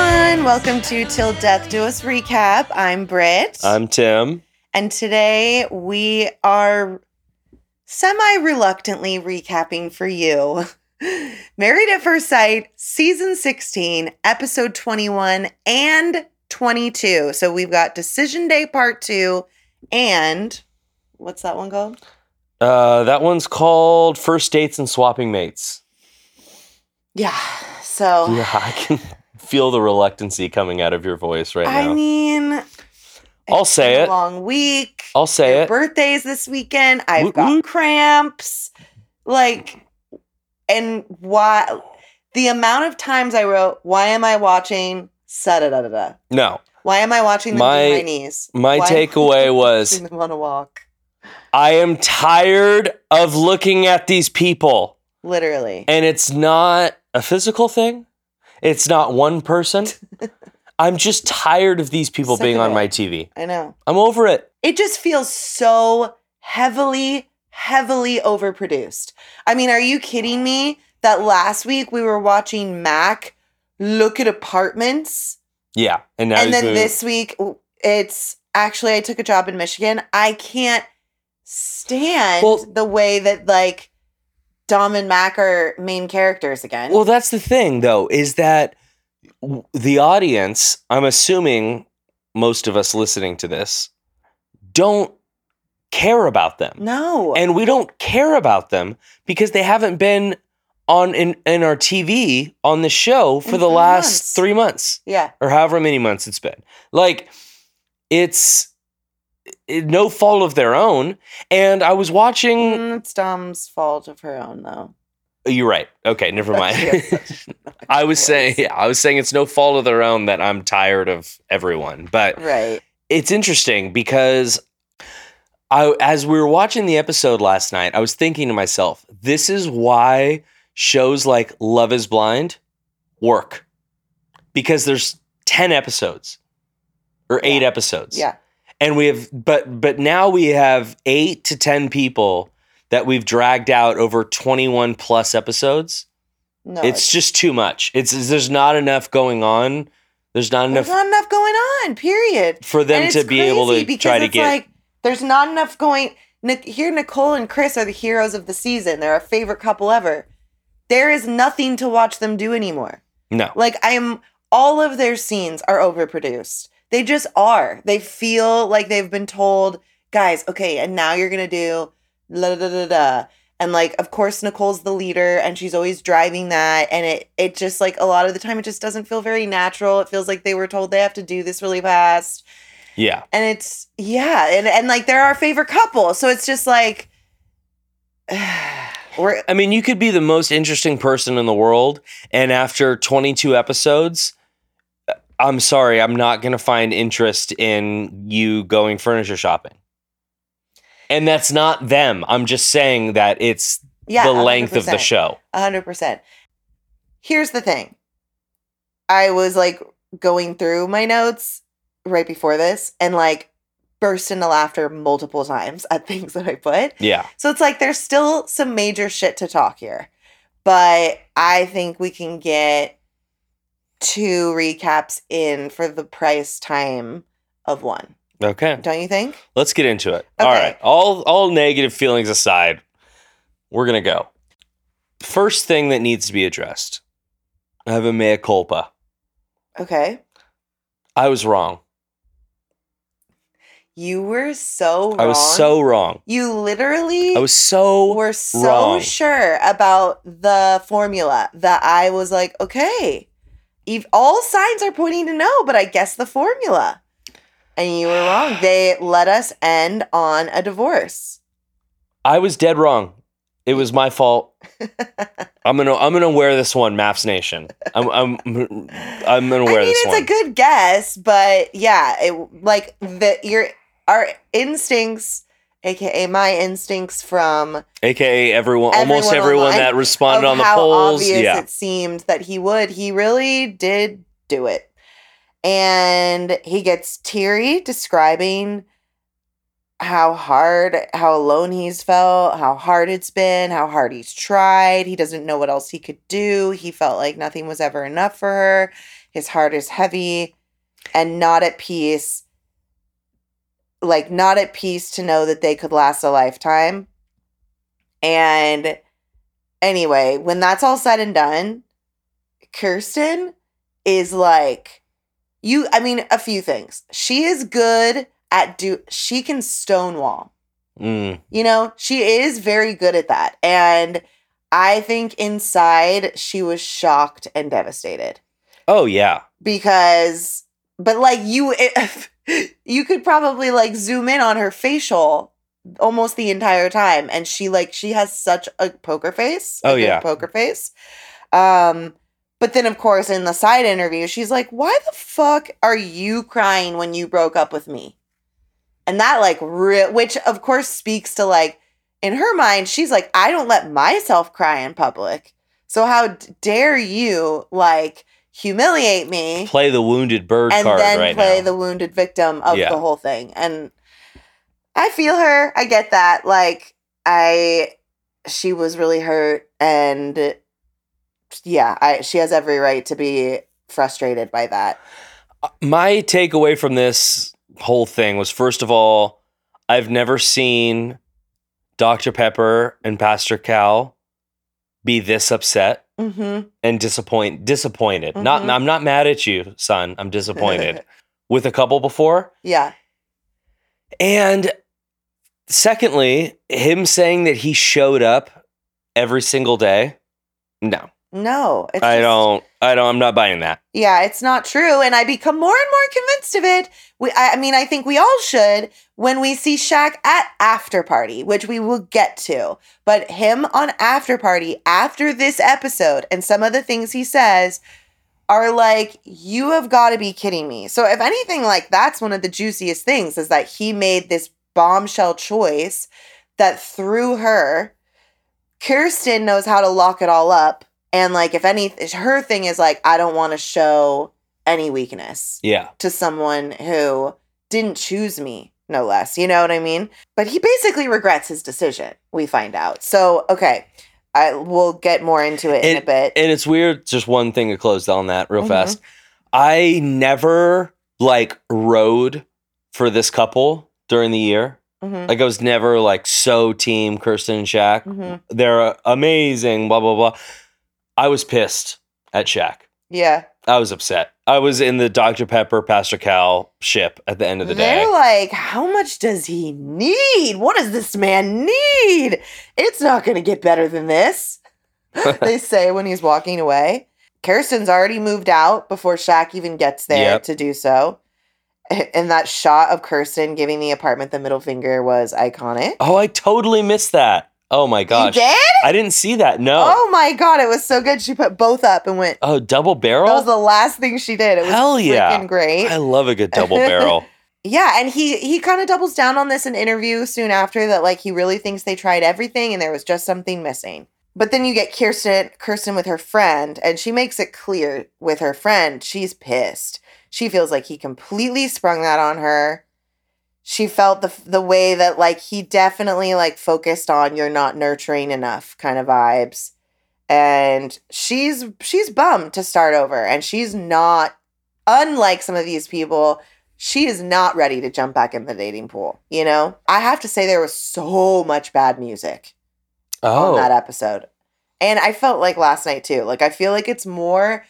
everyone. Welcome to Till Death Do Us Recap. I'm Britt. I'm Tim. and today we are semi reluctantly recapping for you Married at First Sight, season 16, episode 21 and 22. So we've got Decision Day Part 2 and what's that one called? Uh, that one's called First Dates and Swapping Mates. Yeah. So, Yeah, I can feel the reluctancy coming out of your voice right now. I mean, I'll say it. long week. I'll say it. birthdays this weekend. I've Woot got woot. cramps. Like, and why? The amount of times I wrote, "Why am I watching?" Da da da da da. No, Why am I watching them My- do my knees? my Why takeaway was them on a walk. I am tired of looking at these people, Literally. and it's not a physical thing. It's not one person. I'm just tired of these people Sick being on it. my TV. I know. I'm over it. It just feels so heavily, heavily overproduced. I mean, are you kidding me? That last week we were watching Mack look at apartments. Yeah, and now and then this week it's actually I took a job in Michigan. I can't stand Well- the way that like Dom and Mack are main characters again. Well, that's the thing, though, is that the audience, I'm assuming most of us listening to this, don't care about them. no. And we don't care about them because they haven't been on in, in our TV on the show for In the last months. three months yeah. or however many months it's been. Like, it's it, no fault of their own. And I was watching. Mm, it's Dom's fault of her own though. You're right. Okay, never mind. She has such an I was saying, yeah, I was saying it's no fault of their own that I'm tired of everyone, but Right. it's interesting because I, as we were watching the episode last night, I was thinking to myself, this is why shows like Love Is Blind work because there's ten episodes or eight Yeah. episodes, Yeah. And we have, but but now we have eight to ten people that we've dragged out over 21 plus episodes No. it's just too much. It's there's not enough going on. There's not enough there's not enough going on, period. for them to be able to try to get. like there's not enough going here Nicole and Chris are the heroes of the season. They're our favorite couple ever. There is nothing to watch them do anymore. no, Like I am all of their scenes are overproduced. They just are. They feel like they've been told, guys, okay, and now you're gonna do la da da da. And like, of course, Nicole's the leader and she's always driving that. And it it just like a lot of the time it just doesn't feel very natural. It feels like they were told they have to do this really fast. yeah, And it's yeah, and, and like they're our favorite couple. So it's just like we're I mean, you could be the most interesting person in the world, and after 22 episodes, I'm sorry, I'm not going to find interest in you going furniture shopping. And that's not them. I'm just saying that it's yeah, the length of the show. A hundred percent. Here's the thing. I was like going through my notes right before this and like burst into laughter multiple times at things that I put. Yeah. So it's like there's still some major shit to talk here. But I think we can get two recaps in for the price time of one. Okay. Don't you think? Let's get into it. All Okay. right. All all negative feelings aside, we're gonna go. First thing that needs to be addressed. I have a mea culpa. Okay. I was wrong. You were so wrong. I was so wrong. You literally I was so were so wrong. sure about the formula that I was like, okay, ev- all signs are pointing to no, but I guess the formula. And you were wrong. They let us end on a divorce. I was dead wrong. It was my fault. I'm gonna I'm gonna wear this one, MAFS Nation. I'm I'm I'm gonna wear I mean, this it's one. a good guess, but yeah, it like the your our instincts, aka my instincts from AKA everyone, almost Everyone everyone online that responded on the how polls. obvious Yeah. it seemed that he would. He really did do it. And he gets teary describing how hard, how alone he's felt, how hard it's been, how hard he's tried. He doesn't know what else he could do. He felt like nothing was ever enough for her. His heart is heavy and not at peace. Like, not at peace to know that they could last a lifetime. And anyway, when that's all said and done, Kirsten is like, you, I mean, a few things. She is good at do, she can stonewall. Mm. You know, she is very good at that. And I think inside she was shocked and devastated Oh yeah. because, but like you, it, you could probably like zoom in on her facial almost the entire time. And she like, she has such a poker face. a Oh, yeah. Poker face. Um, but then of course in the side interview, she's like, why the fuck are you crying when you broke up with me? And that like real, which of course speaks to like, in her mind, she's like, I don't let myself cry in public. So how dare you like humiliate me Play the wounded bird and card then right play now. the wounded victim of Yeah. the whole thing? And I feel her. I get that. Like I, she was really hurt, and yeah, I she has every right to be frustrated by that. Uh, my takeaway from this whole thing was first of all, I've never seen Dr. Pepper and Pastor Cal be this upset Mm-hmm. and disappoint disappointed. Not Mhm. I'm not mad at you, son. I'm disappointed with a couple before. yeah. And secondly, him saying that he showed up every single day. No. No, it's I just- don't I don't I'm not buying that. Yeah, it's not true. And I become more and more convinced of it. We, I, I mean, I think we all should when we see Shaq at After Party, which we will get to. But him on After Party after this episode and some of the things he says are like, you have got to be kidding me. So, if anything, like that's one of the juiciest things is that he made this bombshell choice that through her, Kirsten knows how to lock it all up. And like, if any, her thing is like, I don't want to show any weakness Yeah. to someone who didn't choose me, no less. You know what I mean? But he basically regrets his decision, we find out. So, okay, I will get more into it in a bit. And it's weird, just one thing to close on that real Mhm. fast. I never like rode for this couple during the year. Mhm, Like I was never like so team Kirsten and Shaq. mhm. They're amazing, blah blah blah. I was pissed at Shaq. Yeah. I was upset. I was in the Dr. Pepper Pastor Cal ship at the end of the day. They're like, how much does he need? What does this man need? It's not going to get better than this. they say when he's walking away. Kirsten's already moved out before Shaq even gets there Yep. to do so. And that shot of Kirsten giving the apartment the middle finger was iconic. Oh, I totally missed that. Oh my gosh. You did? I didn't see that. No. Oh my god, it was so good. She put both up and went. Oh, double barrel? That was the last thing she did. It was Hell yeah. freaking great. I love a good double barrel. Yeah, and he he kind of doubles down on this in interview soon after that like he really thinks they tried everything and there was just something missing. But then you get Kirsten Kirsten with her friend and she makes it clear with her friend she's pissed. She feels like he completely sprung that on her. She felt the the way that like he definitely like focused on you're not nurturing enough kind of vibes. And she's she's bummed to start over and she's not unlike some of these people she is not ready to jump back in the dating pool. You know, I have to say there was so much bad music on that Oh. episode, and I felt like last night too. Like I feel like it's more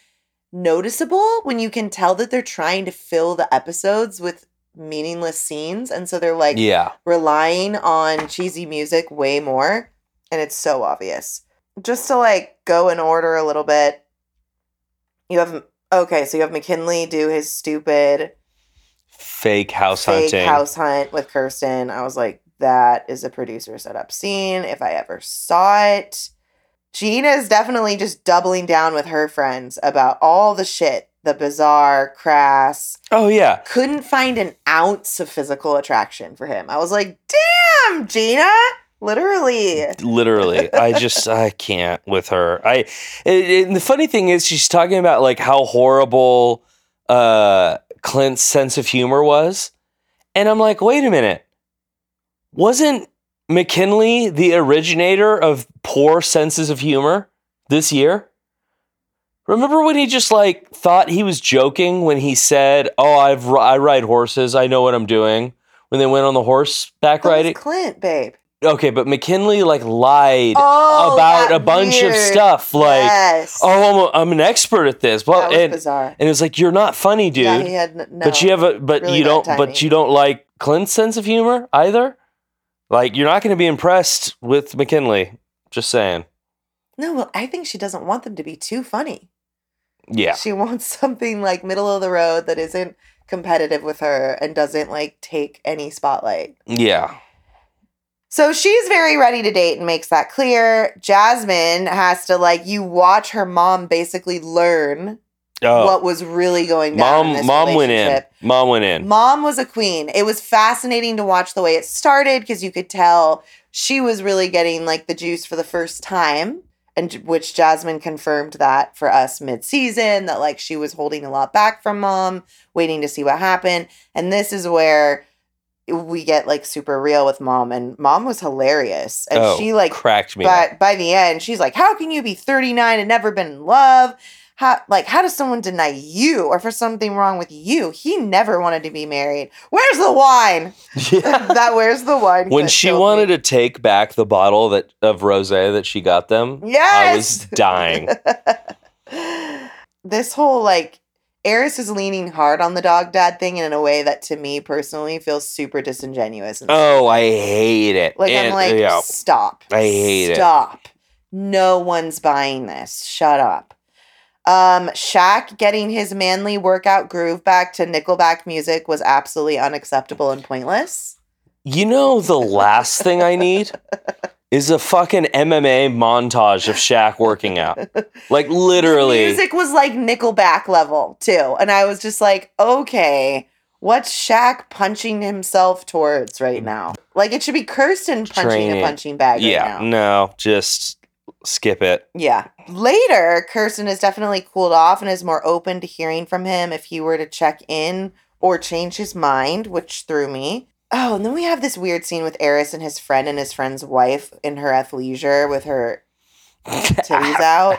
noticeable when you can tell that they're trying to fill the episodes with meaningless scenes, and so they're like Yeah. relying on cheesy music way more, and it's so obvious. Just to like go in order a little bit, you have okay, so you have McKinley do his stupid Fake house fake hunting. house hunt with Kirsten. I was like, that is a producer set up scene if I ever saw it. Gina is definitely just doubling down with her friends about all the shit, the bizarre, crass. Oh yeah. Couldn't find an ounce of physical attraction for him. I was like, damn, Gina. Literally. Literally. I just I can't with her. I it, and the funny thing is she's talking about like how horrible uh Clint's sense of humor was. And I'm like, "Wait a minute. Wasn't McKinley the originator of poor senses of humor this year?" Remember when he just like thought he was joking when he said, "Oh, I've I ride horses. I know what I'm doing." When they went on the horseback That riding. Clint, babe. Okay, but McKinley like lied Oh, about a bunch of stuff. Like, yes. oh, I'm, I'm an expert at this. Well, and bizarre. and it's like you're not funny, dude. Yeah, he had no. But you have a but really you don't timing. but you don't like Clint's sense of humor either. Like you're not going to be impressed with McKinley. Just saying. no, well, I think she doesn't want them to be too funny. Yeah. She wants something like middle of the road that isn't competitive with her and doesn't like take any spotlight. Yeah. So she's very ready to date and makes that clear. Jasmine has to like you watch her mom basically learn Oh. what was really going down. mom mom went in. Mom went in. Mom was a queen. It was fascinating to watch the way it started because you could tell she was really getting like the juice for the first time, and which Jasmine confirmed that for us mid season that like she was holding a lot back from mom, waiting to see what happened. And this is where we get like super real with mom, and mom was hilarious, and oh, she like cracked me. but by the end, she's like, "How can you be 39 and never been in love? How like how does someone deny you or for something wrong with you? He never wanted to be married. Where's the wine? Yeah. that where's the wine? when she wanted me. to take back the bottle that of rosé that she got them, yes, I was dying. this whole like Airris is leaning hard on the dog dad thing in a way that to me personally feels super disingenuous. And oh, I hate it. like I'm like, yeah. stop. I hate it. Stop. No one's buying this. Shut up. Um, Shaq getting his manly workout groove back to Nickelback music was absolutely unacceptable and pointless. You know the last thing I need is a fucking MMA montage of Shaq working out. Like literally. Music was like Nickelback level too. And I was just like, okay, what's Shaq punching himself towards right now? Like it should be Kirsten punching Training. a punching bag yeah, right now. no, just skip it. Yeah. Later, Kirsten has definitely cooled off and is more open to hearing from him if he were to check in or change his mind, which threw me. Oh, and then we have this weird scene with Airris and his friend and his friend's wife in her athleisure with her titties out.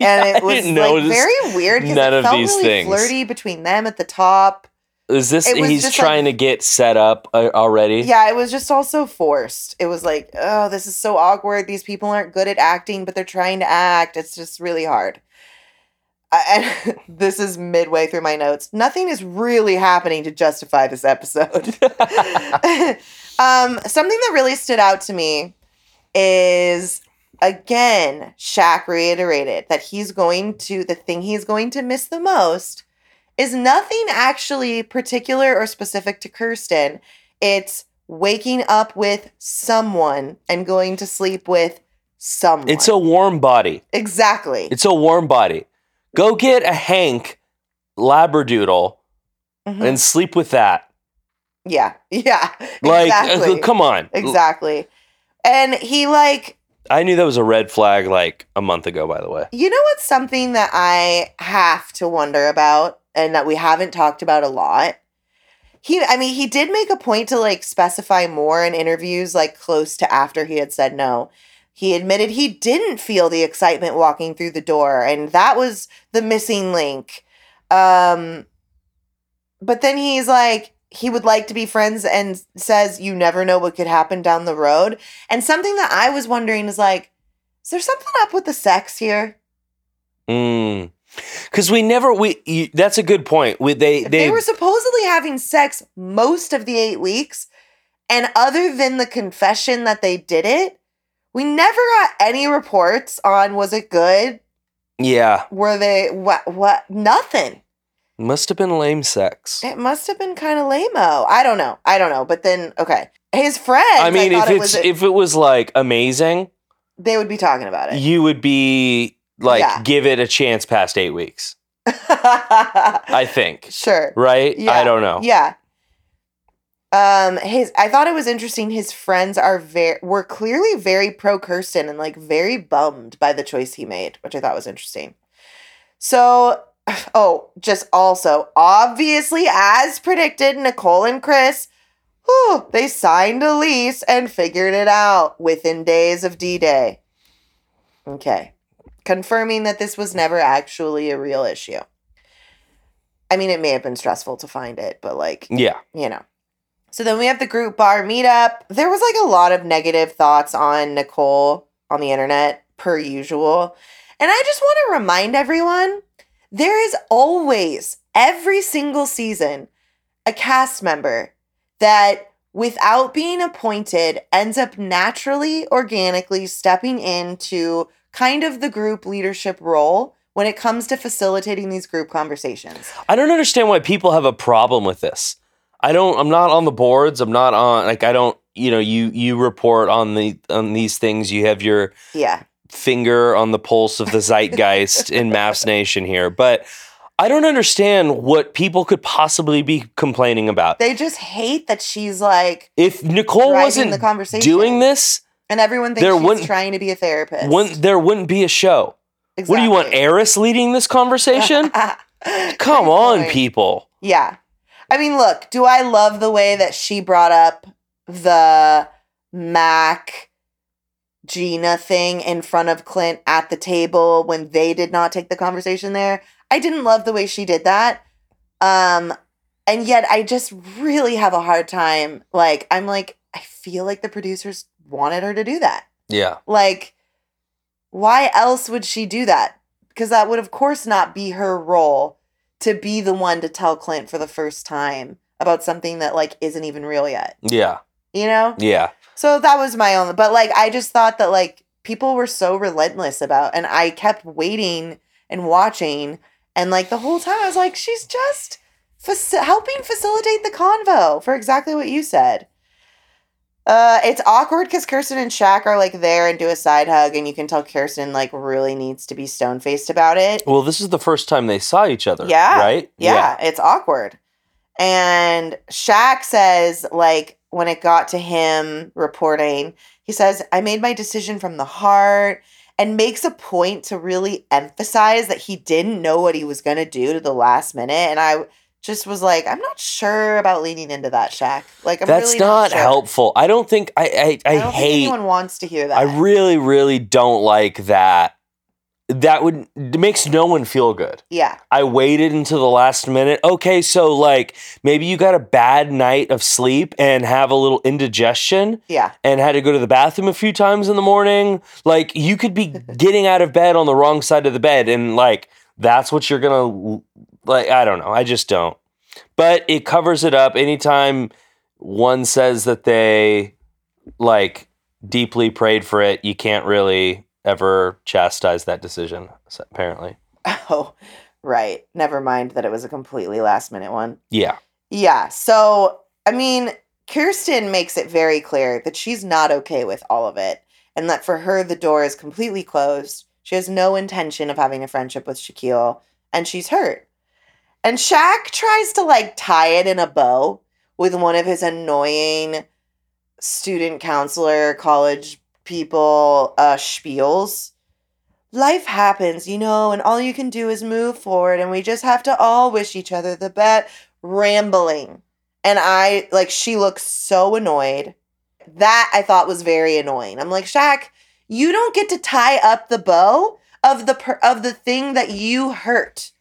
And it was like very weird because it felt these really things. flirty between them at the top. Is this he's trying to get set up uh, already? Yeah, it was just also forced. It was like, oh, this is so awkward. These people aren't good at acting, but they're trying to act. It's just really hard. And this is midway through my notes. Nothing is really happening to justify this episode. um, something that really stood out to me is again, Shaq reiterated that he's going to the thing he's going to miss the most is nothing actually particular or specific to Kirsten. It's waking up with someone and going to sleep with someone. It's a warm body. exactly. It's a warm body. Go get a Hank Labradoodle Mhm. and sleep with that. yeah, yeah, Like, uh, come on. exactly. And he like I knew that was a red flag like a month ago, by the way. You know what's something that I have to wonder about and that we haven't talked about a lot? He I mean, he did make a point to like specify more in interviews like close to after he had said no. He admitted he didn't feel the excitement walking through the door and that was the missing link. Um but then he's like he would like to be friends and says you never know what could happen down the road. And something that I was wondering is like is there something up with the sex here? Mm. Cuz we never we you, that's a good point. We they they, they, were supposedly having sex most of the eight weeks, and other than the confession that they did it, we never got any reports on was it good? yeah, Were they what what nothing. must have been lame sex. It must have been kind of lame-o. I don't know. I don't know. But then okay. His friend. I mean, thought if it it's was if it was like amazing, they would be talking about it. you would be like Yeah. give it a chance past 8 weeks. I think. sure. Right? Yeah. I don't know. Yeah. Um his I thought it was interesting his friends are very were clearly very pro Kirsten and like very bummed by the choice he made, which I thought was interesting. So oh, just also obviously as predicted Nicole and Chris whew, they signed a lease and figured it out within days of D-Day. Okay. Confirming that this was never actually a real issue. I mean, it may have been stressful to find it, but like, Yeah. you know. So then we have the group bar meetup. There was like a lot of negative thoughts on Nicole on the internet, per usual. And I just want to remind everyone there is always, every single season, a cast member that, without being appointed, ends up naturally, organically stepping into kind of the group leadership role when it comes to facilitating these group conversations. I don't understand why people have a problem with this. I don't I'm not on the boards. I'm not on like I don't, you know, you you report on the on these things. You have your Yeah. finger on the pulse of the zeitgeist in MAFS Nation here. But I don't understand what people could possibly be complaining about. They just hate that she's like If Nicole driving wasn't the conversation. doing this, and everyone thinks there she's wouldn't- trying to be a therapist. wouldn't, there wouldn't be a show. What do you want, Airris leading this conversation? Come on, point. people. Yeah. I mean, look, do I love the way that she brought up the Mack Gina thing in front of Clint at the table when they did not take the conversation there? I didn't love the way she did that. Um and yet I just really have a hard time like I'm like I feel like the producers wanted her to do that. Yeah. Like, why else would she do that? Because that would, of course, not be her role to be the one to tell Clint for the first time about something that, like, isn't even real yet. Yeah. You know? Yeah. So that was my own. But, like, I just thought that, like, people were so relentless about, and I kept waiting and watching. And, like, the whole time I was like, she's just faci- helping facilitate the convo for exactly what you said. Uh, it's awkward because Kirsten and Shaq are like there and do a side hug, and you can tell Kirsten like really needs to be stone faced about it. Well, this is the first time they saw each other. Yeah. Right? Yeah, it's awkward. And Shaq says, like, when it got to him reporting, he says, I made my decision from the heart and makes a point to really emphasize that he didn't know what he was going to do to the last minute. And I just was like, I'm not sure about leaning into that, Shaq. Like, I'm That's really not sure. helpful. I don't think I I, I, I hate anyone wants to hear that. I really, really don't like that. That would it makes no one feel good. yeah. I waited until the last minute. Okay, so like maybe you got a bad night of sleep and have a little indigestion Yeah. and had to go to the bathroom a few times in the morning. Like you could be getting out of bed on the wrong side of the bed and like that's what you're gonna like. I don't know. I just don't. But it covers it up anytime one says that they like deeply prayed for it. You can't really ever chastise that decision. Apparently, Oh, right. Never mind that it was a completely last minute one. yeah, Yeah. So, I mean, Kirsten makes it very clear that she's not okay with all of it and that for her, the door is completely closed. She has no intention of having a friendship with Shaquille and she's hurt. And Shaq tries to like tie it in a bow with one of his annoying student counselor, college people uh, spiels. Life happens, you know, and all you can do is move forward, and we just have to all wish each other the best. Rambling. And I, like, she looks so annoyed. That I thought was very annoying. I'm like, Shaq, you don't get to tie up the bow of the per- of the thing that you hurt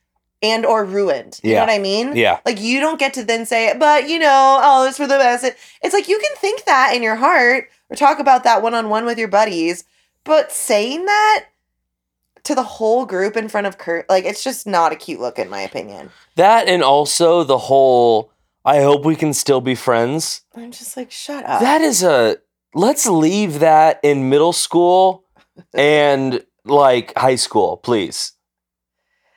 and or ruined. You Yeah. know what I mean? yeah, Like you don't get to then say, but you know, oh, it's for the best. It's like you can think that in your heart or talk about that one on one with your buddies, but saying that to the whole group in front of Kurt, like it's just not a cute look in my opinion. that and also the whole. I hope we can still be friends. I'm just like, shut up. That is a. Let's leave that in middle school and like high school, please.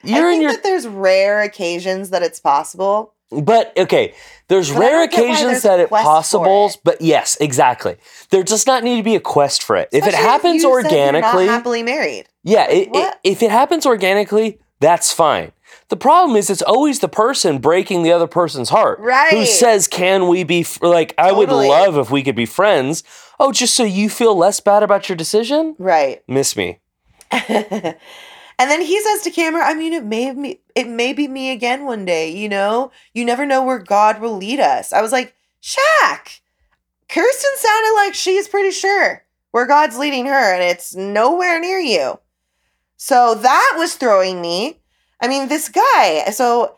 I You're in think your that there's rare occasions that it's possible. But okay, there's But rare don't get why occasions there's that it possibles, it. but yes, exactly. There does not need to be a quest for it. if it Especially happens you said you're not organically, happily married. yeah, it, it, if it happens organically, that's fine. The problem is it's always the person breaking the other person's heart. Right. Who says, "Can we be f-? like I Totally. would love if we could be friends." Oh, just so you feel less bad about your decision? Right. Miss me. and then he says to Cameron, I mean, it may me it may be me again one day, you know? You never know where God will lead us. I was like, Shaq. Kirsten sounded like she's pretty sure where God's leading her, and it's nowhere near you. So that was throwing me. I mean, this guy. So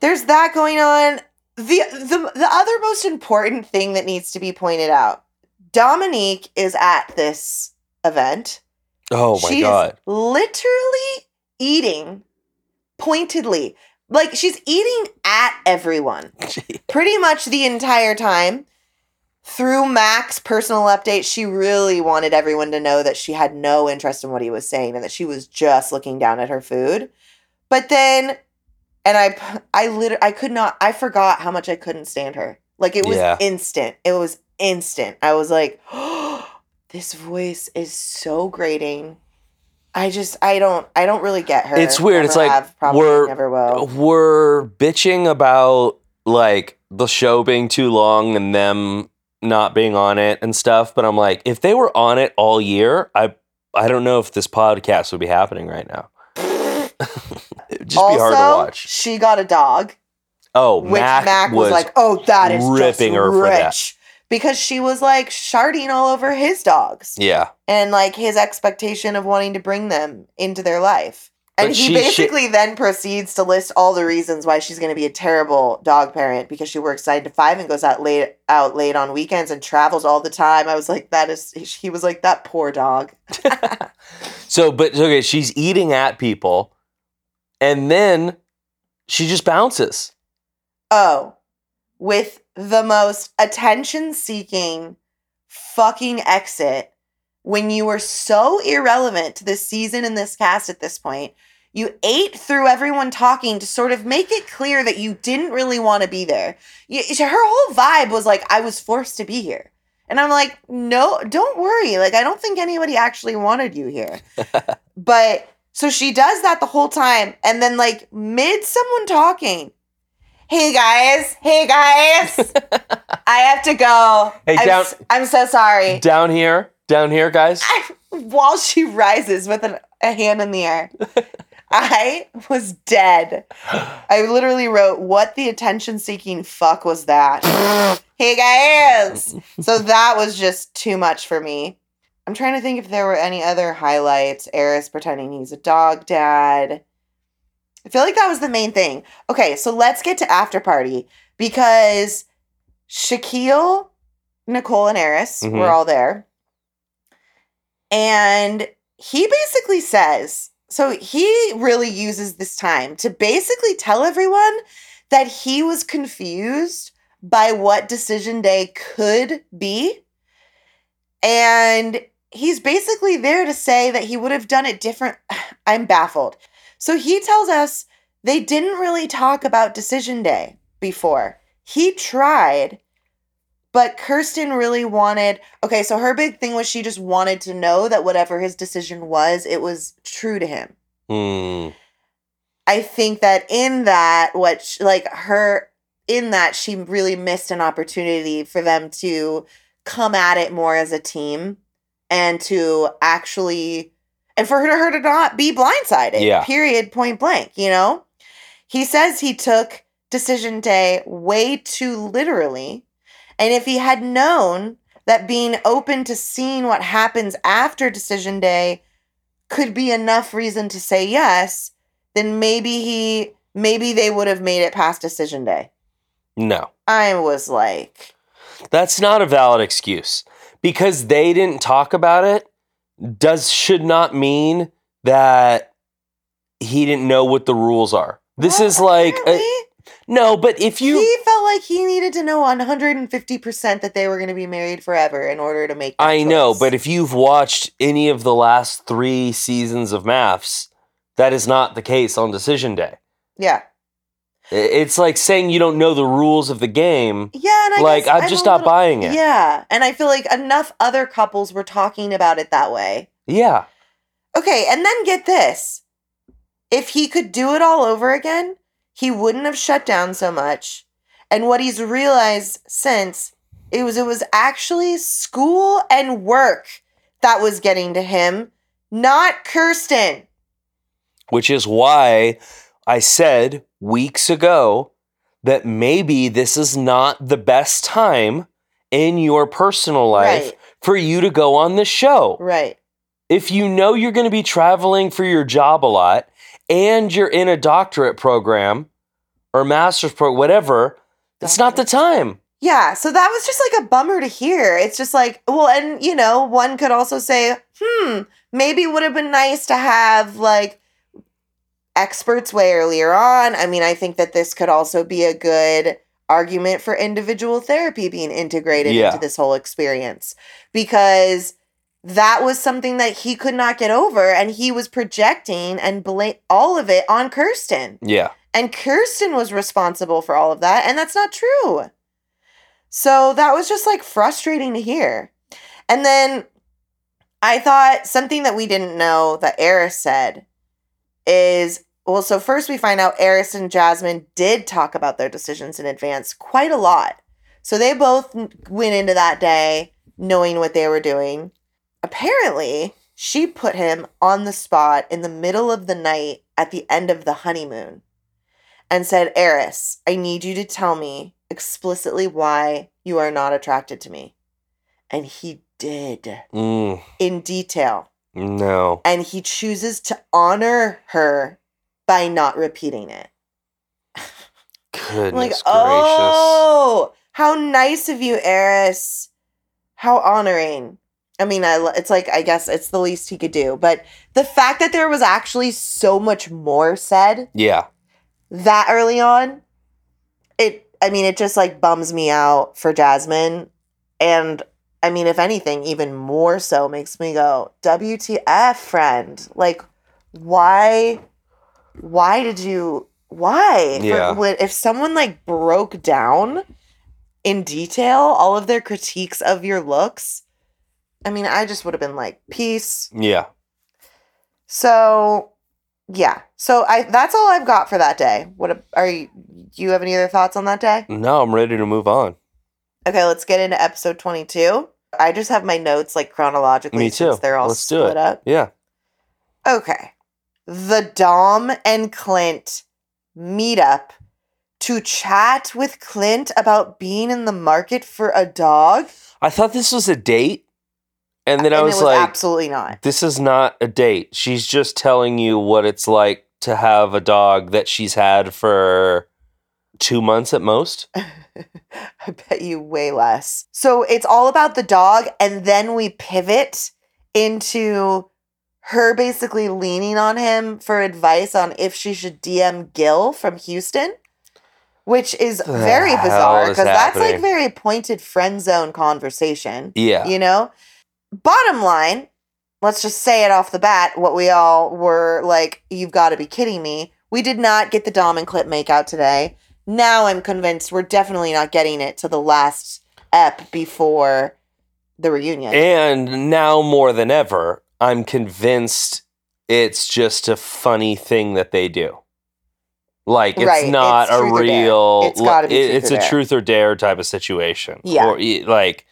there's that going on. The the the other most important thing that needs to be pointed out. Dominyque is at this event. Oh my She's god. literally eating pointedly. Like she's eating at everyone pretty much the entire time. Through Mack's personal update, she really wanted everyone to know that she had no interest in what he was saying and that she was just looking down at her food. But then, and I, I literally, I could not, I forgot how much I couldn't stand her. Like it was Yeah. instant. It was instant. I was like, oh, this voice is so grating. I just, I don't, I don't really get her. It's weird. It's like have, probably we're- never will. We're bitching about like the show being too long and them not being on it and stuff, but I'm like, if they were on it all year, I I don't know if this podcast would be happening right now. It'd just also, be hard to watch. she got a dog. Oh, which Mack, Mack, was, like, "Oh, that is ripping her for that. Rich," because she was like sharding all over his dogs yeah, and like his expectation of wanting to bring them into their life. And But he she- basically then proceeds to list all the reasons why she's going to be a terrible dog parent because she works nine to five and goes out late out late on weekends and travels all the time. I was like, that is. He was like that poor dog. So, but okay, she's eating at people, and then she just bounces. Oh, with the most attention seeking fucking exit when you were so irrelevant to this season and this cast at this point. You ate through everyone talking to sort of make it clear that you didn't really want to be there. You, her whole vibe was like, I was forced to be here. And I'm like, no, don't worry. Like, I don't think anybody actually wanted you here. but so she does that the whole time. And then, like, mid someone talking, hey guys, hey guys, I have to go. Hey, I'm, down- s- I'm so sorry. Down here, down here, guys. While she rises with an, a hand in the air, I was dead. I literally wrote, What the attention seeking fuck was that? hey guys. So that was just too much for me. I'm trying to think if there were any other highlights. Airris pretending he's a dog dad. I feel like that was the main thing. Okay, so let's get to after party because Shaquille, Nicole, and Airris Mhm. were all there. And he basically says, so he really uses this time to basically tell everyone that he was confused by what decision day could be. And he's basically there to say that he would have done it different. I'm baffled. So he tells us they didn't really talk about decision day before. He tried, but Kirsten really wanted. Okay, so her big thing was she just wanted to know that whatever his decision was, it was true to him. Hmm. I think that in that, what sh- like her in that, she really missed an opportunity for them to come at it more as a team and to actually, and for her to, her to not be blindsided. Yeah. Period. Point blank. You know, he says he took decision day way too literally, and if he had known that being open to seeing what happens after decision day could be enough reason to say yes, then maybe he maybe they would have made it past decision day. No, I was like, that's not a valid excuse because they didn't talk about it. Does should not mean that he didn't know what the rules are. This well, is like uh, a- no, but if you he felt like he needed to know 150% that they were going to be married forever in order to make I know, but if you've watched any of the last three seasons of MAFS, that is not the case on decision day. yeah. It's like saying you don't know the rules of the game. Yeah, and I like guess I'm just not little- buying it. Yeah, and I feel like enough other couples were talking about it that way. Yeah. Okay, and then get this. If he could do it all over again, he wouldn't have shut down so much. And what he's realized since it was it was actually school and work that was getting to him, not Kirsten. Which is why I said weeks ago that maybe this is not the best time in your personal life Right. for you to go on the show. Right. if you know you're going to be traveling for your job a lot and you're in a doctorate program or master's program, whatever, it's not the time. Yeah, so that was just like a bummer to hear. It's just like, well, and you know, one could also say, hmm, maybe it would have been nice to have like experts way earlier on. I mean, I think that this could also be a good argument for individual therapy being integrated Yeah. into this whole experience because that was something that he could not get over and he was projecting and blame all of it on Kirsten. Yeah. And Kirsten was responsible for all of that, and that's not true. So that was just like frustrating to hear. And then I thought something that we didn't know that Airris said is well, so first we find out Airris and Jasmine did talk about their decisions in advance quite a lot. So they both went into that day knowing what they were doing. Apparently, she put him on the spot in the middle of the night at the end of the honeymoon and said, Airris, I need you to tell me explicitly why you are not attracted to me. And he did Mm, in detail. no. And he chooses to honor her by not repeating it. Goodness like, oh, gracious. oh, how nice of you, Airris. How honoring. I mean, I, it's like, I guess it's the least he could do. But the fact that there was actually so much more said Yeah. that early on, it, I mean, it just like bums me out for Jasmine. And I mean, if anything, even more so makes me go, WTF, friend. Like, why, why did you, why? Yeah. when- if someone like broke down in detail all of their critiques of your looks, I mean, I just would have been like, peace. Yeah. So, yeah. So I that's all I've got for that day. What are you? Do you have any other thoughts on that day? No, I'm ready to move on. Okay, let's get into episode twenty-two. I just have my notes like chronologically. Me Since too. they're all Let's do it. up. Yeah. Okay, the Dom and Clint meet up to chat with Clint about being in the market for a dog. I thought this was a date. And then I was, it was like, absolutely not. this is not a date. She's just telling you what it's like to have a dog that she's had for two months at most. I bet you way less. So it's all about the dog, and then we pivot into her basically leaning on him for advice on if she should DM Gil from Houston, which is The very bizarre because that's like very pointed friend zone conversation. Yeah. You know? Bottom line, let's just say it off the bat what we all were like, you've got to be kidding me. We did not get the Dom and Clint makeout today. Now I'm convinced we're definitely not getting it to the last ep before the reunion. And now more than ever, I'm convinced it's just a funny thing that they do. Like it's Right, not it's a truth or dare. real. It's gotta be it- it's a dare. truth or dare type of situation. Yeah. Or, like,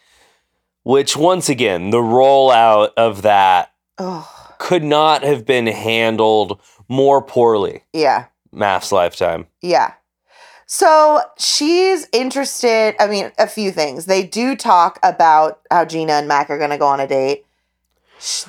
which once again, the rollout of that oh, could not have been handled more poorly. yeah. MAFS lifetime. Yeah. So she's interested. I mean, a few things. They do talk about how Gina and Mack are going to go on a date.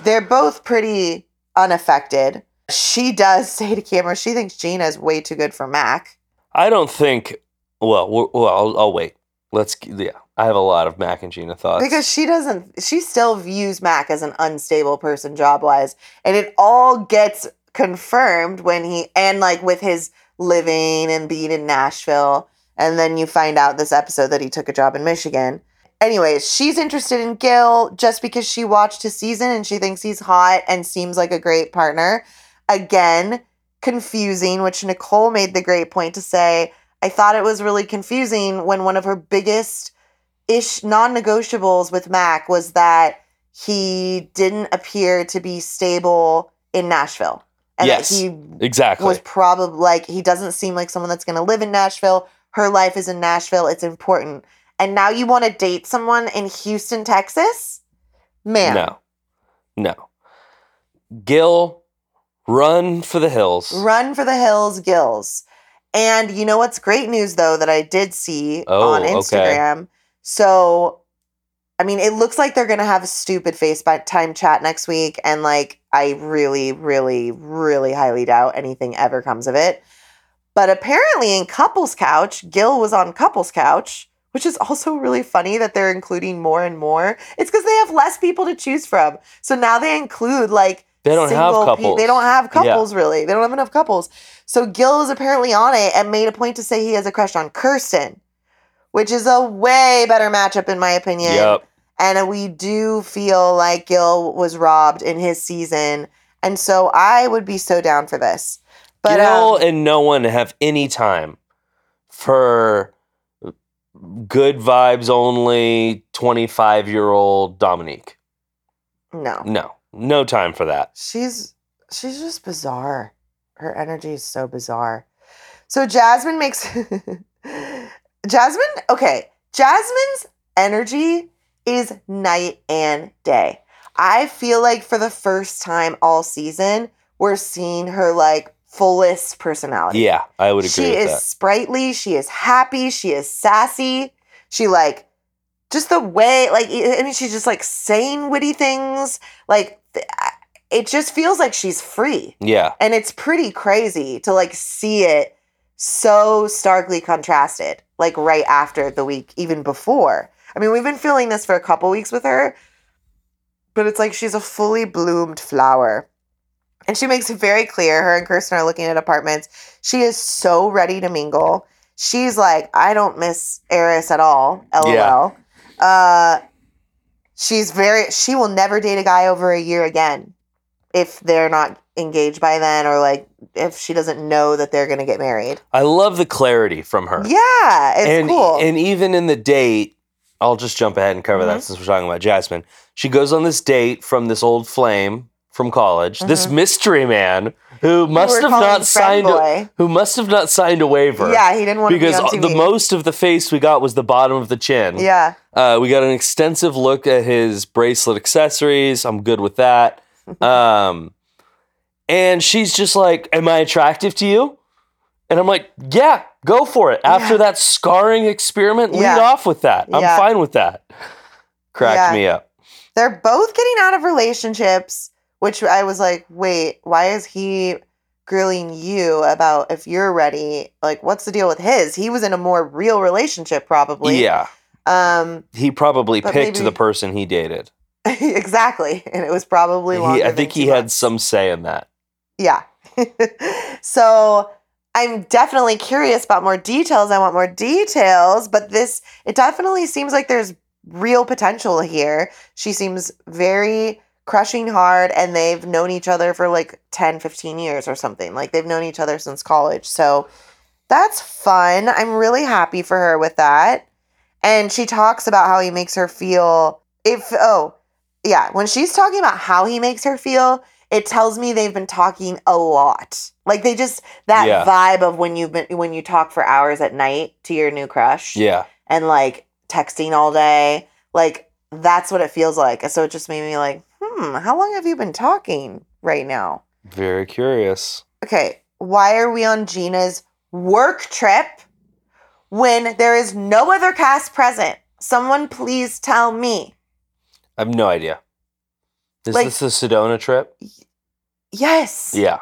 They're both pretty unaffected. She does say to camera she thinks Gina is way too good for Mack. I don't think. Well, well, I'll, I'll wait. Let's. Yeah, I have a lot of Mack and Gina thoughts. Because she doesn't, she still views Mack as an unstable person job wise. And it all gets confirmed when he, and like with his living and being in Nashville. And then you find out this episode that he took a job in Michigan. Anyways, she's interested in Gil just because she watched his season and she thinks he's hot and seems like a great partner. Again, confusing, which Nicole made the great point to say, I thought it was really confusing when one of her biggest ish non-negotiables with Mack was that he didn't appear to be stable in Nashville. And Yes, that he exactly. was probably like he doesn't seem like someone that's going to live in Nashville. Her life is in Nashville. It's important. And now you want to date someone in Houston, Texas? Man. No, no. Gil, run for the hills. Run for the hills, Gills. And you know what's great news though that I did see Oh, on okay. Instagram? So I mean, it looks like they're gonna have a stupid FaceTime chat next week, and like I really, really, really highly doubt anything ever comes of it. But apparently, in Couples Couch, Gil was on Couples Couch, which is also really funny that they're including more and more. It's because they have less people to choose from, so now they include like They don't have single pe- couples. they don't have Yeah. couples really. They don't have enough couples. So Gil was apparently on it and made a point to say he has a crush on Kirsten, which is a way better matchup in my opinion. Yep. And we do feel like Gil was robbed in his season. And so I would be so down for this. But Gil um, and no one have any time for good vibes only 25 year old Dominyque. no. No, no time for that. She's she's just bizarre. Her energy is so bizarre. So Jasmine makes Jasmine, okay. Jasmine's energy is night and day. I feel like for the first time all season, we're seeing her like fullest personality. Yeah, I would agree she is that. sprightly, she is happy, she is sassy. She like just the way like I mean she's just like saying witty things. Like it just feels like she's free. Yeah, And it's pretty crazy to like see it so starkly contrasted like right after the week even before. I mean, we've been feeling this for a couple weeks with her, but it's like she's a fully bloomed flower. And she makes it very clear her and Kirsten are looking at apartments. She is so ready to mingle. She's like, I don't miss Airris at all. LOL. Yeah. Uh she's very she will never date a guy over a year again if they're not engaged by then or like if she doesn't know that they're gonna get married. I love the clarity from her. Yeah, it's and cool. and even in the date, I'll just jump ahead and cover Mhm. that since we're talking about Jasmine. She goes on this date from this old flame from college, this Mhm. mystery man who must have not signed a, who must have not signed a waiver. Yeah, he didn't want Because to be the most of the face we got was the bottom of the chin. Yeah. Uh, we got an extensive look at his bracelet accessories. I'm good with that. Um, and she's just like, Am I attractive to you? And I'm like, Yeah, go for it. After Yeah. that scarring experiment, lead Yeah. off with that. I'm Yeah. fine with that. Cracked me up. They're both getting out of relationships, which I was like, wait, why is he grilling you about if you're ready? Like, what's the deal with his? He was in a more real relationship, probably. Yeah. Um, He probably picked maybe- the person he dated. exactly. And it was probably He, I think he had months. some say in that. Yeah. so I'm definitely curious about more details. I want more details, but this, it definitely seems like there's real potential here. She seems very crushing hard, and they've known each other for like 10, 15 years or something. Like they've known each other since college. So that's fun. I'm really happy for her with that. And she talks about how he makes her feel if, oh, yeah, when she's talking about how he makes her feel, it tells me they've been talking a lot. Like they just that Yeah. vibe of when you've been when you talk for hours at night to your new crush Yeah. and like texting all day. Like that's what it feels like. So it just made me like, hmm, how long have you been talking right now? Very curious. Okay, why are we on Gina's work trip when there is no other cast present? Someone please tell me. I have no idea. Is Like- this the Sedona trip? Yes. Yeah.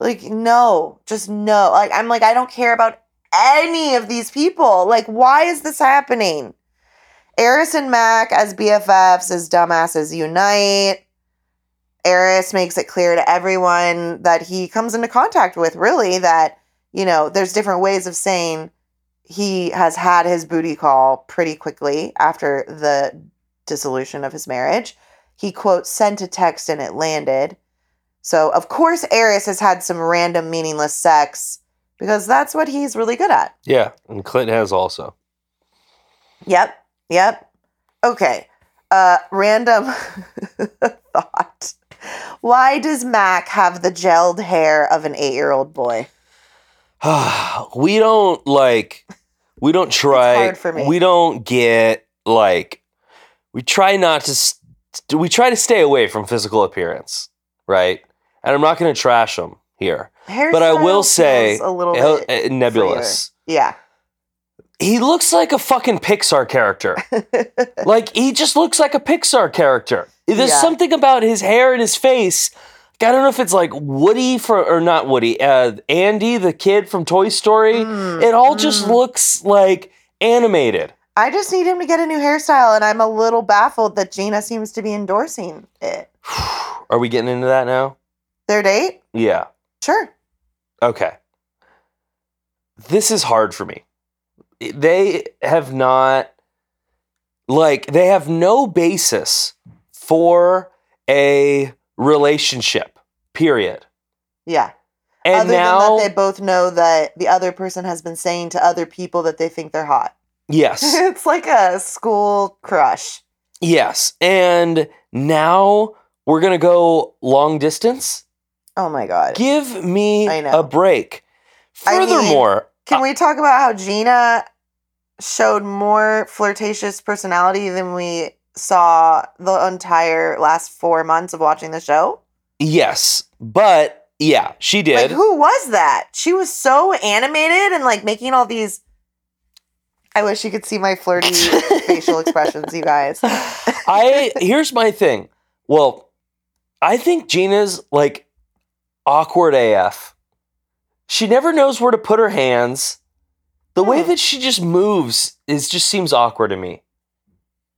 Like, no, just no. Like, I'm like, I don't care about any of these people. Like, why is this happening? Airris and Mack as BFFs, as dumbasses unite. Airris makes it clear to everyone that he comes into contact with, really, that, you know, there's different ways of saying he has had his booty call pretty quickly after the dissolution of his marriage. He, quote, sent a text and it landed. So, of course, Airris has had some random meaningless sex because that's what he's really good at. Yeah. And Clint has also. Yep. Yep. Okay. Uh random thought. Why does Mack have the gelled hair of an 8-year-old boy? we don't like we don't try hard for me. we don't get like we try not to s- we try to stay away from physical appearance right and i'm not going to trash them here but i will say a little bit uh, nebulous yeah. He looks like a fucking Pixar character. like he just looks like a Pixar character. There's Yeah. something about his hair and his face. I don't know if it's like Woody for or not Woody, uh, Andy, the kid from Toy Story. Mm, it all just mm. looks like animated. I just need him to get a new hairstyle, and I'm a little baffled that Gina seems to be endorsing it. Are we getting into that now? Their date? Yeah. Sure. Okay. This is hard for me. They have not, like, they have no basis for a relationship, period. Yeah. And other now, than that, they both know that the other person has been saying to other people that they think they're hot. yes, it's like a school crush. yes. And now we're going to go long distance. Oh my god. Give me a break. Furthermore, Can uh, we talk about how Gina showed more flirtatious personality than we saw the entire last four months of watching the show? yes, but yeah, she did. Like, who was that? She was so animated and like making all these. I wish you could see my flirty facial expressions, you guys. I here's my thing. Well, I think Gina's like awkward AF. She never knows where to put her hands. The way Hmm. that she just moves is just seems awkward to me.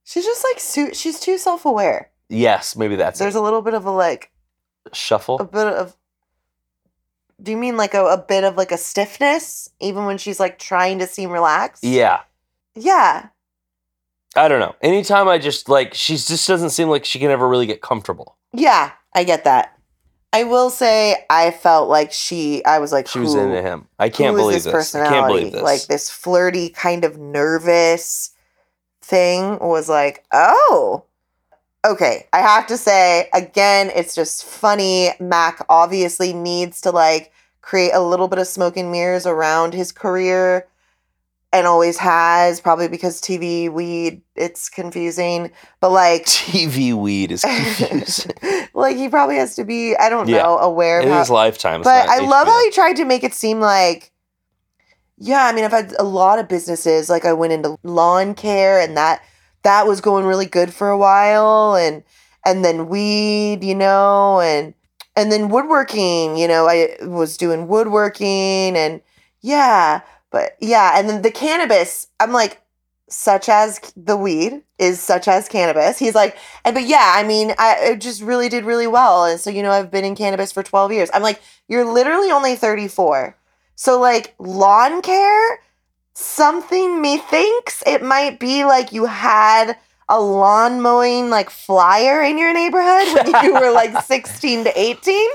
She's just like su- she's too self aware. Yes, maybe that's There's a little bit of a like. Shuffle. a bit of. Do you mean like a, a bit of like a stiffness, even when she's like trying to seem relaxed? Yeah. Yeah. I don't know. Anytime I just like she just doesn't seem like she can ever really get comfortable. Yeah, I get that. I will say I felt like she I was like She was into him. I can't believe this. I can't believe this. Like this flirty kind of nervous thing was like, "Oh. Okay, I have to say again, it's just funny. Mack obviously needs to like create a little bit of smoke and mirrors around his career and always has probably because TV weed it's confusing, but like TV weed is confusing. like he probably has to be I don't Yeah. know aware of it how, is lifetime. But I love how he tried to make it seem like, yeah, I mean, I've had a lot of businesses. Like I went into lawn care, and that that was going really good for a while, and and then weed, you know, and and then woodworking. You know, I was doing woodworking, and yeah, but yeah, and then the cannabis. I'm like, such as the weed is such as cannabis. He's like, and but yeah, I mean, I it just really did really well, and so you know, I've been in cannabis for 12 years. I'm like, you're literally only 34, so like lawn care, something methinks it might be like you had a lawn mowing like flyer in your neighborhood when you were like 16 to 18,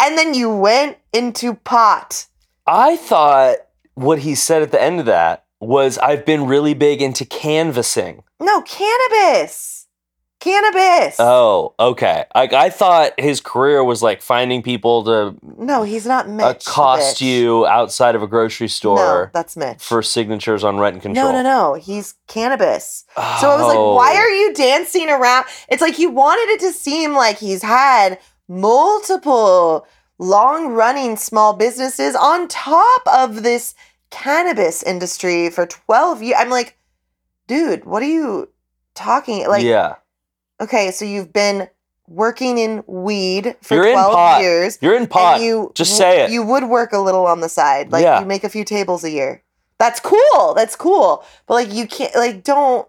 and then you went into pot. I thought what he said at the end of that was I've been really big into canvassing. No cannabis, cannabis. Oh, okay. Like I thought his career was like finding people to no, he's not Mitch. accost bitch. you outside of a grocery store. No, that's Mitch. for signatures on rent and control. No, no, no. He's cannabis. So I was like, oh. why Oh. are you dancing around? It's like he wanted it to seem like he's had multiple long running small businesses on top of this cannabis industry for 12 years. I'm like, dude, what are you talking? Like, yeah, okay, so you've been working in weed for You're in 12 pot. years. you're in pot. You Just say it. You would work a little on the side. Like Yeah. you make a few tables a year. That's cool. That's cool. But like you can't like don't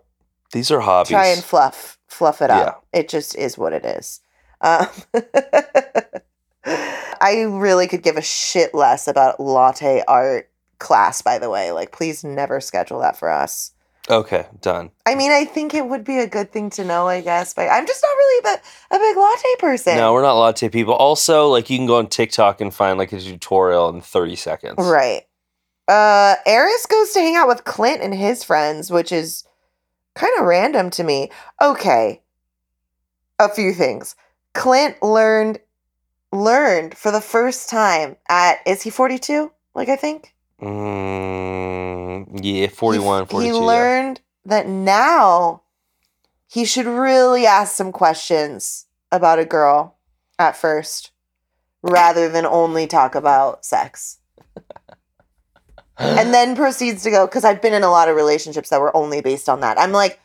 These are hobbies. try and fluff fluff it up. It just is what it is. Um, I really could give a shit less about latte art class. By the way, like please never schedule that for us. okay, done. I mean, I think it would be a good thing to know, I guess, but I'm just not really a, a big latte person. No, we're not latte people. Also, like you can go on TikTok and find like a tutorial in 30 seconds. Right. Uh Airris goes to hang out with Clint and his friends, which is kind of random to me. Okay. A few things. Clint learned learned for the first time at is he 42? Like I think? Mm, yeah, 41, f- 42. He yeah. learned that now he should really ask some questions about a girl at first rather than only talk about sex. and then proceeds to go because I've been in a lot of relationships that were only based on that. I'm like,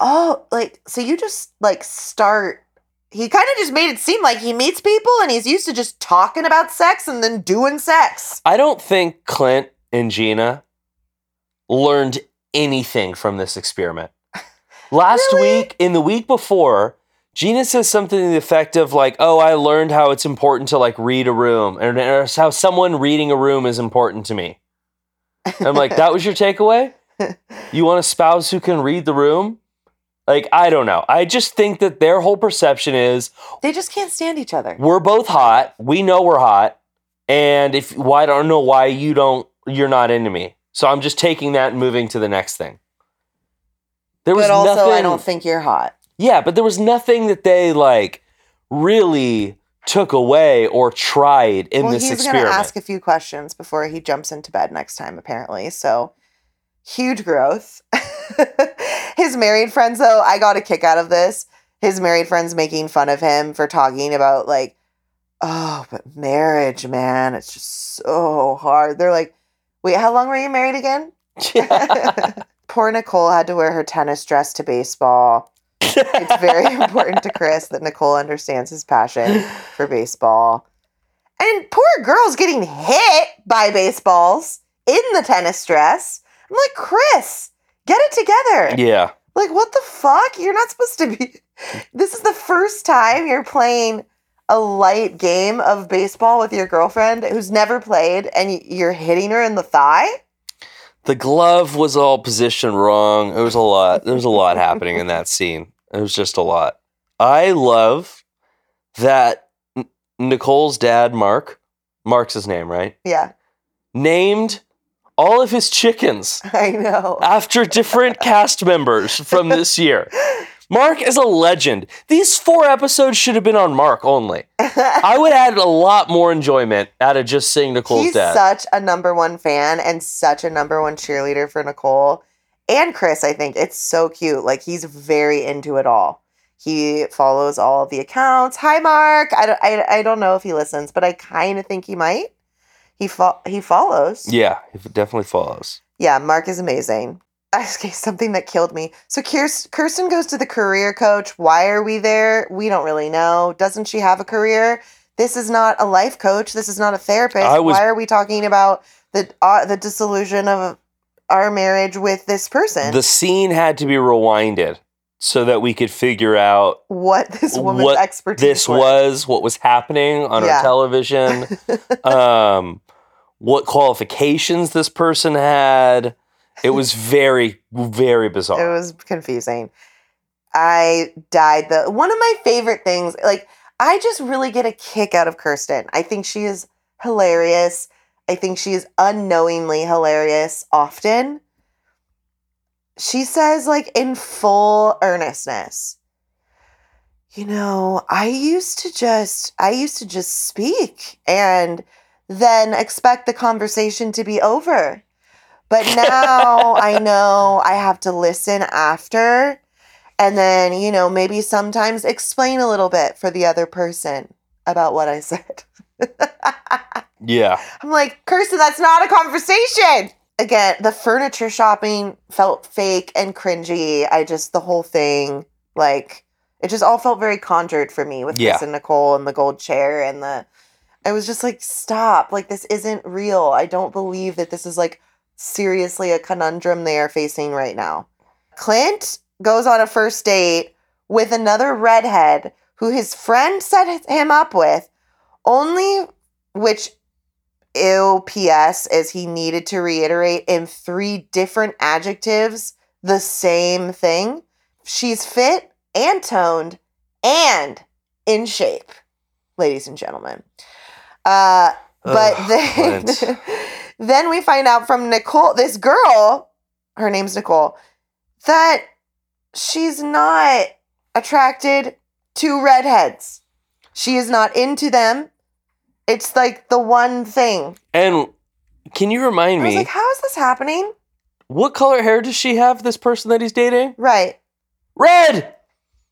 oh, like so you just like start. He kind of just made it seem like he meets people and he's used to just talking about sex and then doing sex. I don't think Clint and Gina learned anything from this experiment. Last Really? week, in the week before, Gina says something to the effect of like, "Oh, I learned how it's important to like read a room, and or how someone reading a room is important to me." I'm like, "That was your takeaway? You want a spouse who can read the room?" Like, I don't know. I just think that their whole perception is They just can't stand each other. we're both hot. We know we're hot, and if why I don't know why you don't, you're not into me. So I'm just taking that and moving to the next thing. There was But also, nothing. I don't think you're hot. yeah, but there was nothing that they like really took away or tried in well, this he's going experiment. to ask a few questions before he jumps into bed next time, apparently. So, huge growth. His married friends, though, I got a kick out of this. His married friends making fun of him for talking about, like, oh, but marriage, man, it's just so hard. They're like, wait, how long were you married again? Poor Nicole had to wear her tennis dress to baseball. It's very important to Chris that Nicole understands his passion for baseball. And poor girl's getting hit by baseballs in the tennis dress. I'm like, Chris, get it together. yeah. Like, what the fuck? You're not supposed to be. This is the first time you're playing a light game of baseball with your girlfriend who's never played and you're hitting her in the thigh? The glove was all positioned wrong. It was a lot. There was a lot happening in that scene. It was just a lot. I love that Nicole's dad, Mark, Mark's his name, right? Yeah, Named all of his chickens I know. after different cast members from this year. Mark is a legend. These four episodes should have been on Mark only. I would add a lot more enjoyment out of just seeing Nicole's He's dad. such a number one fan and such a number one cheerleader for Nicole and Chris. I think it's so cute. Like he's very into it all. He follows all the accounts. Hi, Mark. I don't, I, I don't know if he listens, but I kind of think he might. He fo- he follows. yeah, it definitely follows. Yeah, Mark is amazing. Okay, something that killed me. So Kirsten goes to the career coach. Why are we there? We don't really know. Doesn't she have a career? This is not a life coach. This is not a therapist. Was- Why are we talking about the uh, the dissolution of our marriage with this person? The scene had to be rewinded so that we could figure out what this woman's what expertise this was, what was happening on Yeah. our television, um, what qualifications this person had. It was very, very bizarre. It was confusing. I died. The one of my favorite things, like I just really get a kick out of Kirsten. I think she is hilarious. I think she is unknowingly hilarious often. She says, like in full earnestness, you know, I used to just, I used to just speak and then expect the conversation to be over. But now I know I have to listen after and then, you know, maybe sometimes explain a little bit for the other person about what I said. yeah. I'm like, Kirsten, that's not a conversation. Again, the furniture shopping felt fake and cringy. I just, the whole thing, like, it just all felt very conjured for me with Yeah. Chris and Nicole and the gold chair and the. I was just like, stop. Like, this isn't real. I don't believe that this is like seriously a conundrum they are facing right now. Clint goes on a first date with another redhead who his friend set him up with, only which ew ps is he needed to reiterate in three different adjectives the same thing. She's fit and toned and in shape ladies and gentlemen. Uh but Ugh, then then we find out from nicole this girl her name's nicole that she's not attracted to redheads. She is not into them it's like the one thing And can you remind I was me, like, how is this happening? what color hair does she have, this person that he's dating? Right. Red!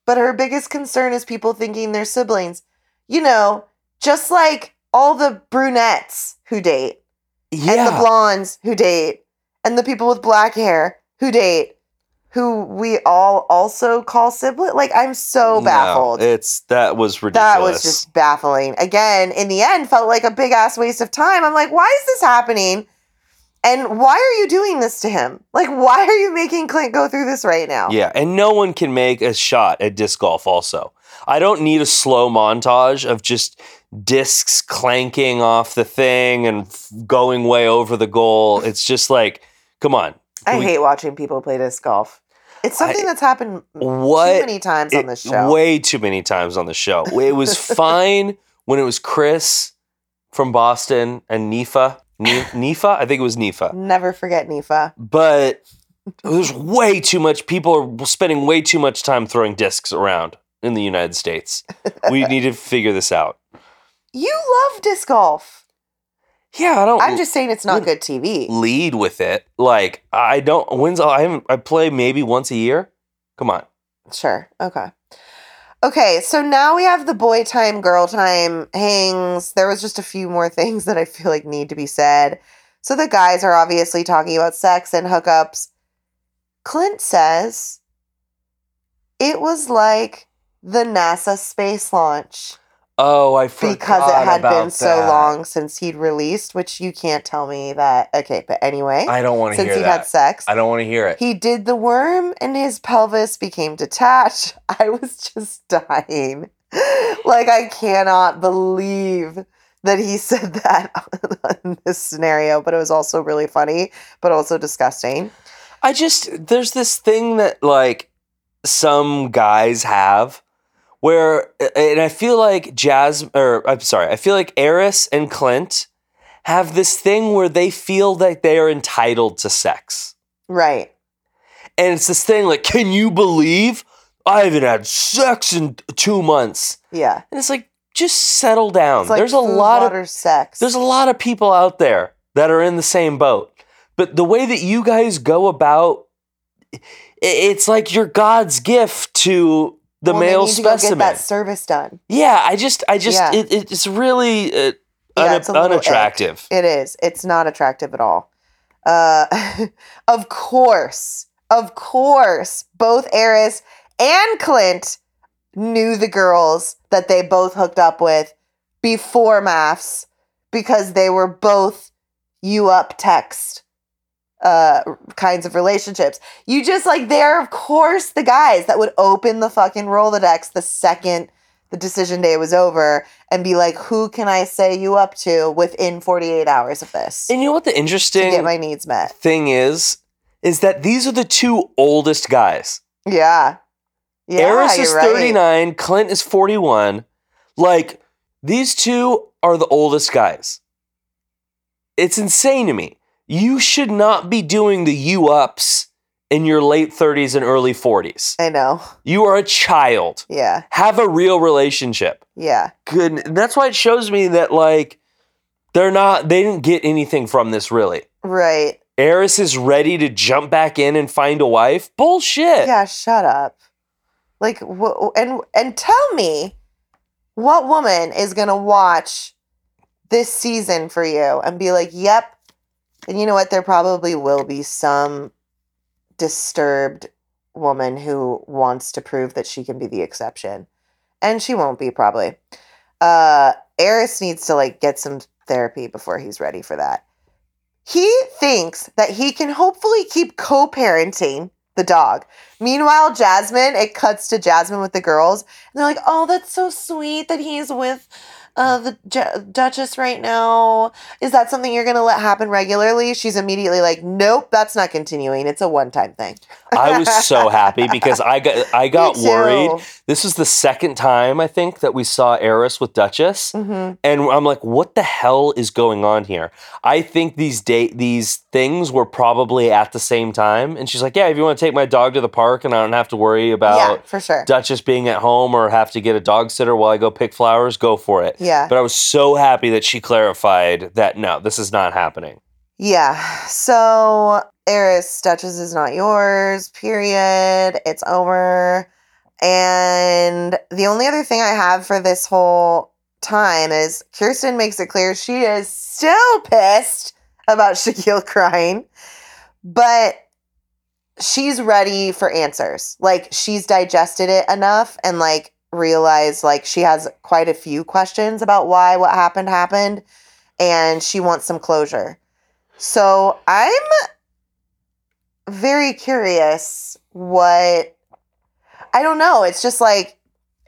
But her biggest concern is people thinking they're siblings. You know, just like all the brunettes who date. and the Yeah. blondes who date and the people with black hair who date who we all also call sibling like i'm so baffled. No, it's that was ridiculous. that was just baffling again in the end felt like a big ass waste of time i'm like why is this happening and why are you doing this to him like why are you making clint go through this right now Yeah, and no one can make a shot at disc golf also. I don't need a slow montage of just discs clanking off the thing and f- going way over the goal. It's just like, come on. I we- hate watching people play disc golf it's something I- that's happened What too many times on It- this show Way too many times on the show. It was fine when it was Chris from Boston and Nifa. Ni- Nifa? I think it was Nifa. never forget nifa But there's way too much. People are spending way too much time throwing discs around in the United States. We need to figure this out. you love disc golf Yeah, I don't i'm just saying it's not good tv lead with it. Like I don't. When's I haven't. I play maybe once a year. Come on. Sure. Okay. Okay, so now we have the boy time, girl time hangs. There was just a few more things that I feel like need to be said. So the guys are obviously talking about sex and hookups. Clint says it was like the NASA space launch Oh, I forgot because it had been so that. long since he'd released, which you can't tell me that. Okay, but anyway, I don't want to since hear he'd that. had sex, I don't want to hear it. he did the worm and his pelvis became detached. I was just dying. Like, I cannot believe that he said that in this scenario, but it was also really funny, but also disgusting. I just there's this thing that like some guys have where and I feel like Jazz or I'm sorry, I feel like Airris and Clint have this thing where they feel that they are entitled to sex. Right. And it's this thing like, can you believe I haven't had sex in two months? Yeah. And it's like, just settle down. Like there's a lot water, of sex. there's a lot of people out there that are in the same boat. But the way that you guys go about it's like your God's gift to the Well, male need to go specimen. get that service done. yeah, I just I just Yeah. it, it's really uh, Yeah, una- it's a little ick. unattractive. It is. It's not attractive at all. Uh, of course, of course, both Airris and Clint knew the girls that they both hooked up with before MAFS because they were both you up text uh kinds of relationships. You just like they're of course the guys that would open the fucking Rolodex the second the decision day was over and be like, who can I say you up to within 48 hours of this And you know what the interesting get my needs met? thing is is that these are the two oldest guys. Yeah. Yeah. Airris is you're right. 39, Clint is 41. Like, these two are the oldest guys. It's insane to me. You should not be doing the you ups in your late 30s and early 40s. I know. You are a child. Yeah. Have a real relationship. Yeah. Good. That's why it shows me that, like, they're not, they didn't get anything from this really. Right. Airris is ready to jump back in and find a wife. Bullshit. Yeah, shut up. Like wh- and and tell me what woman is going to watch this season for you and be like, "Yep." And you know what? There probably will be some disturbed woman who wants to prove that she can be the exception. And she won't be probably. Uh Airris needs to like get some therapy before he's ready for that. He thinks that he can hopefully keep co-parenting the dog. Meanwhile, Jasmine, it cuts to Jasmine with the girls, and they're like, "Oh, that's so sweet that he's with uh, the J- Duchess right now. Is that something you're gonna let happen regularly?" She's immediately like, "Nope, that's not continuing. It's a one-time thing." I was so happy because I got I got worried. This is the second time I think that we saw Airris with Duchess, Mhm. and I'm like, what the hell is going on here? I think these date these things were probably at the same time, and she's like, yeah, if you want to take my dog to the park and I don't have to worry Yeah, about for sure. Duchess being at home or have to get a dog sitter while I go pick flowers, go for it. Yeah. But I was so happy that she clarified that no, this is not happening. Yeah. So, Airris, Duchess is not yours, period. It's over. And the only other thing I have for this whole time is Kirsten makes it clear she is still pissed about Shaquille crying, but she's ready for answers. Like she's digested it enough and like realized like she has quite a few questions about why what happened happened and she wants some closure. So I'm very curious what I don't know. It's just like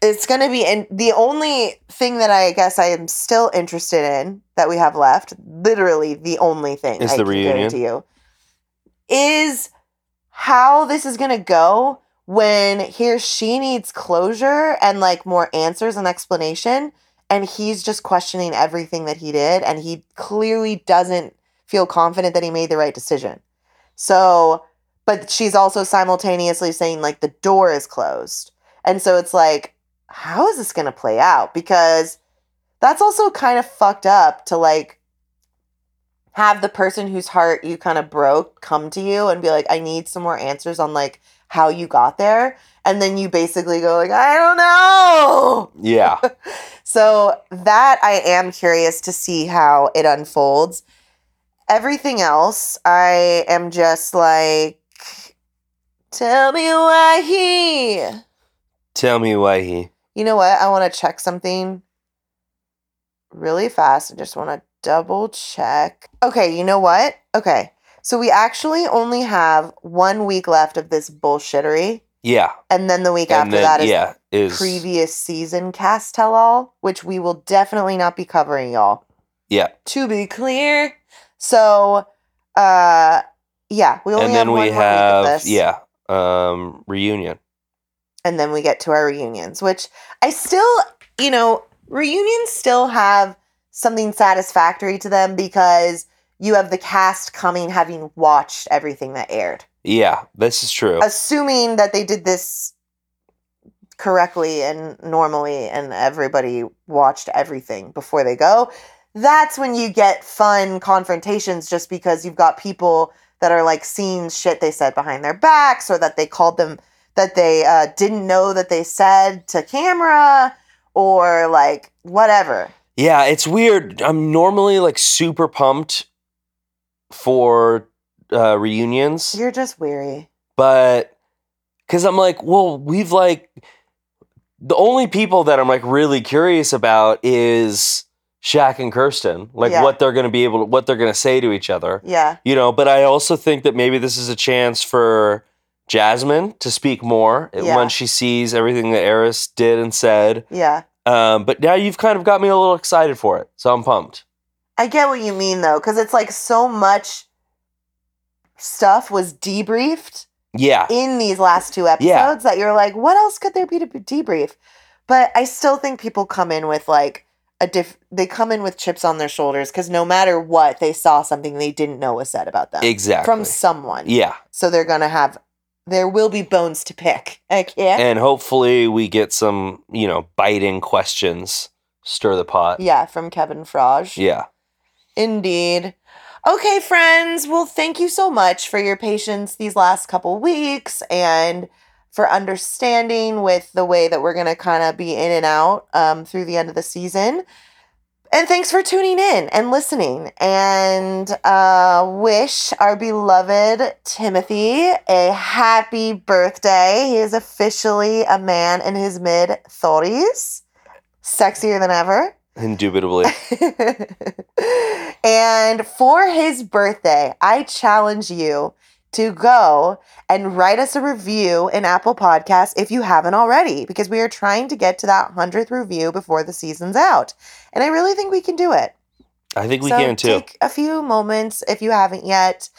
it's going to be and the only thing that I guess I am still interested in that we have left, literally the only thing Is I the can reunion. guarantee you is how this is going to go when he or she needs closure and like more answers and explanation and he's just questioning everything that he did and he clearly doesn't feel confident that he made the right decision. So, but she's also simultaneously saying like the door is closed. And so it's like how is this going to play out because that's also kind of fucked up to like have the person whose heart you kind of broke come to you and be like I need some more answers on like how you got there and then you basically go like I don't know. Yeah. So that I am curious to see how it unfolds. Everything else, I am just like, tell me why he. Tell me why he. You know what? I want to check something really fast. I just want to double check. Okay, you know what? Okay. So we actually only have one week left of this bullshittery. Yeah. And then the week And after then, that is yeah, is previous season cast tell all, which we will definitely not be covering, y'all. yeah. To be clear. So, uh, yeah, we only And have then one we have of this, yeah, um reunion. and then we get to our reunions, which I still, you know, reunions still have something satisfactory to them because you have the cast coming having watched everything that aired. Yeah, this is true. assuming that they did this correctly and normally and everybody watched everything before they go that's when you get fun confrontations just because you've got people that are like seeing shit they said behind their backs or that they called them that they uh, didn't know that they said to camera or like whatever Yeah, it's weird. I'm normally like super pumped for uh reunions, you're just weary but cuz I'm like, well, we've like the only people that I'm like really curious about is Shaq and Kirsten, like Yeah. what they're going to be able to what they're going to say to each other. yeah You know, but I also think that maybe this is a chance for Jasmine to speak more Yeah. when she sees everything that Airris did and said. yeah Um, but now you've kind of got me a little excited for it, so I'm pumped. I get what you mean though, because it's like so much stuff was debriefed Yeah, in these last two episodes Yeah. that you're like, what else could there be to debrief? But I still think people come in with like a diff. They come in with chips on their shoulders because no matter what, they saw something they didn't know was said about them exactly. from someone. yeah, So they're gonna have. There will be bones to pick. Heck yeah. and hopefully we get some, you know, biting questions. Stir the pot. yeah, from Kevin Frazier. Yeah. Indeed. Okay, friends. Well, thank you so much for your patience these last couple weeks and for understanding with the way that we're going to kind of be in and out um, through the end of the season. And thanks for tuning in and listening. And uh, wish our beloved Timothy a happy birthday. He is officially a man in his mid 30s, sexier than ever. Indubitably. and for his birthday, I challenge you to go and write us a review in Apple Podcasts if you haven't already, because we are trying to get to that 100th review before the season's out. And I really think we can do it. I think we so can too. take a few moments if you haven't yet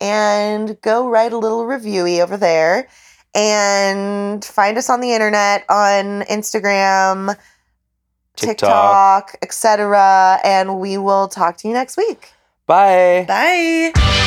and go write a little reviewy over there and find us on the internet on Instagram, TikTok. TikTok, etc. And we will talk to you next week. Bye. Bye.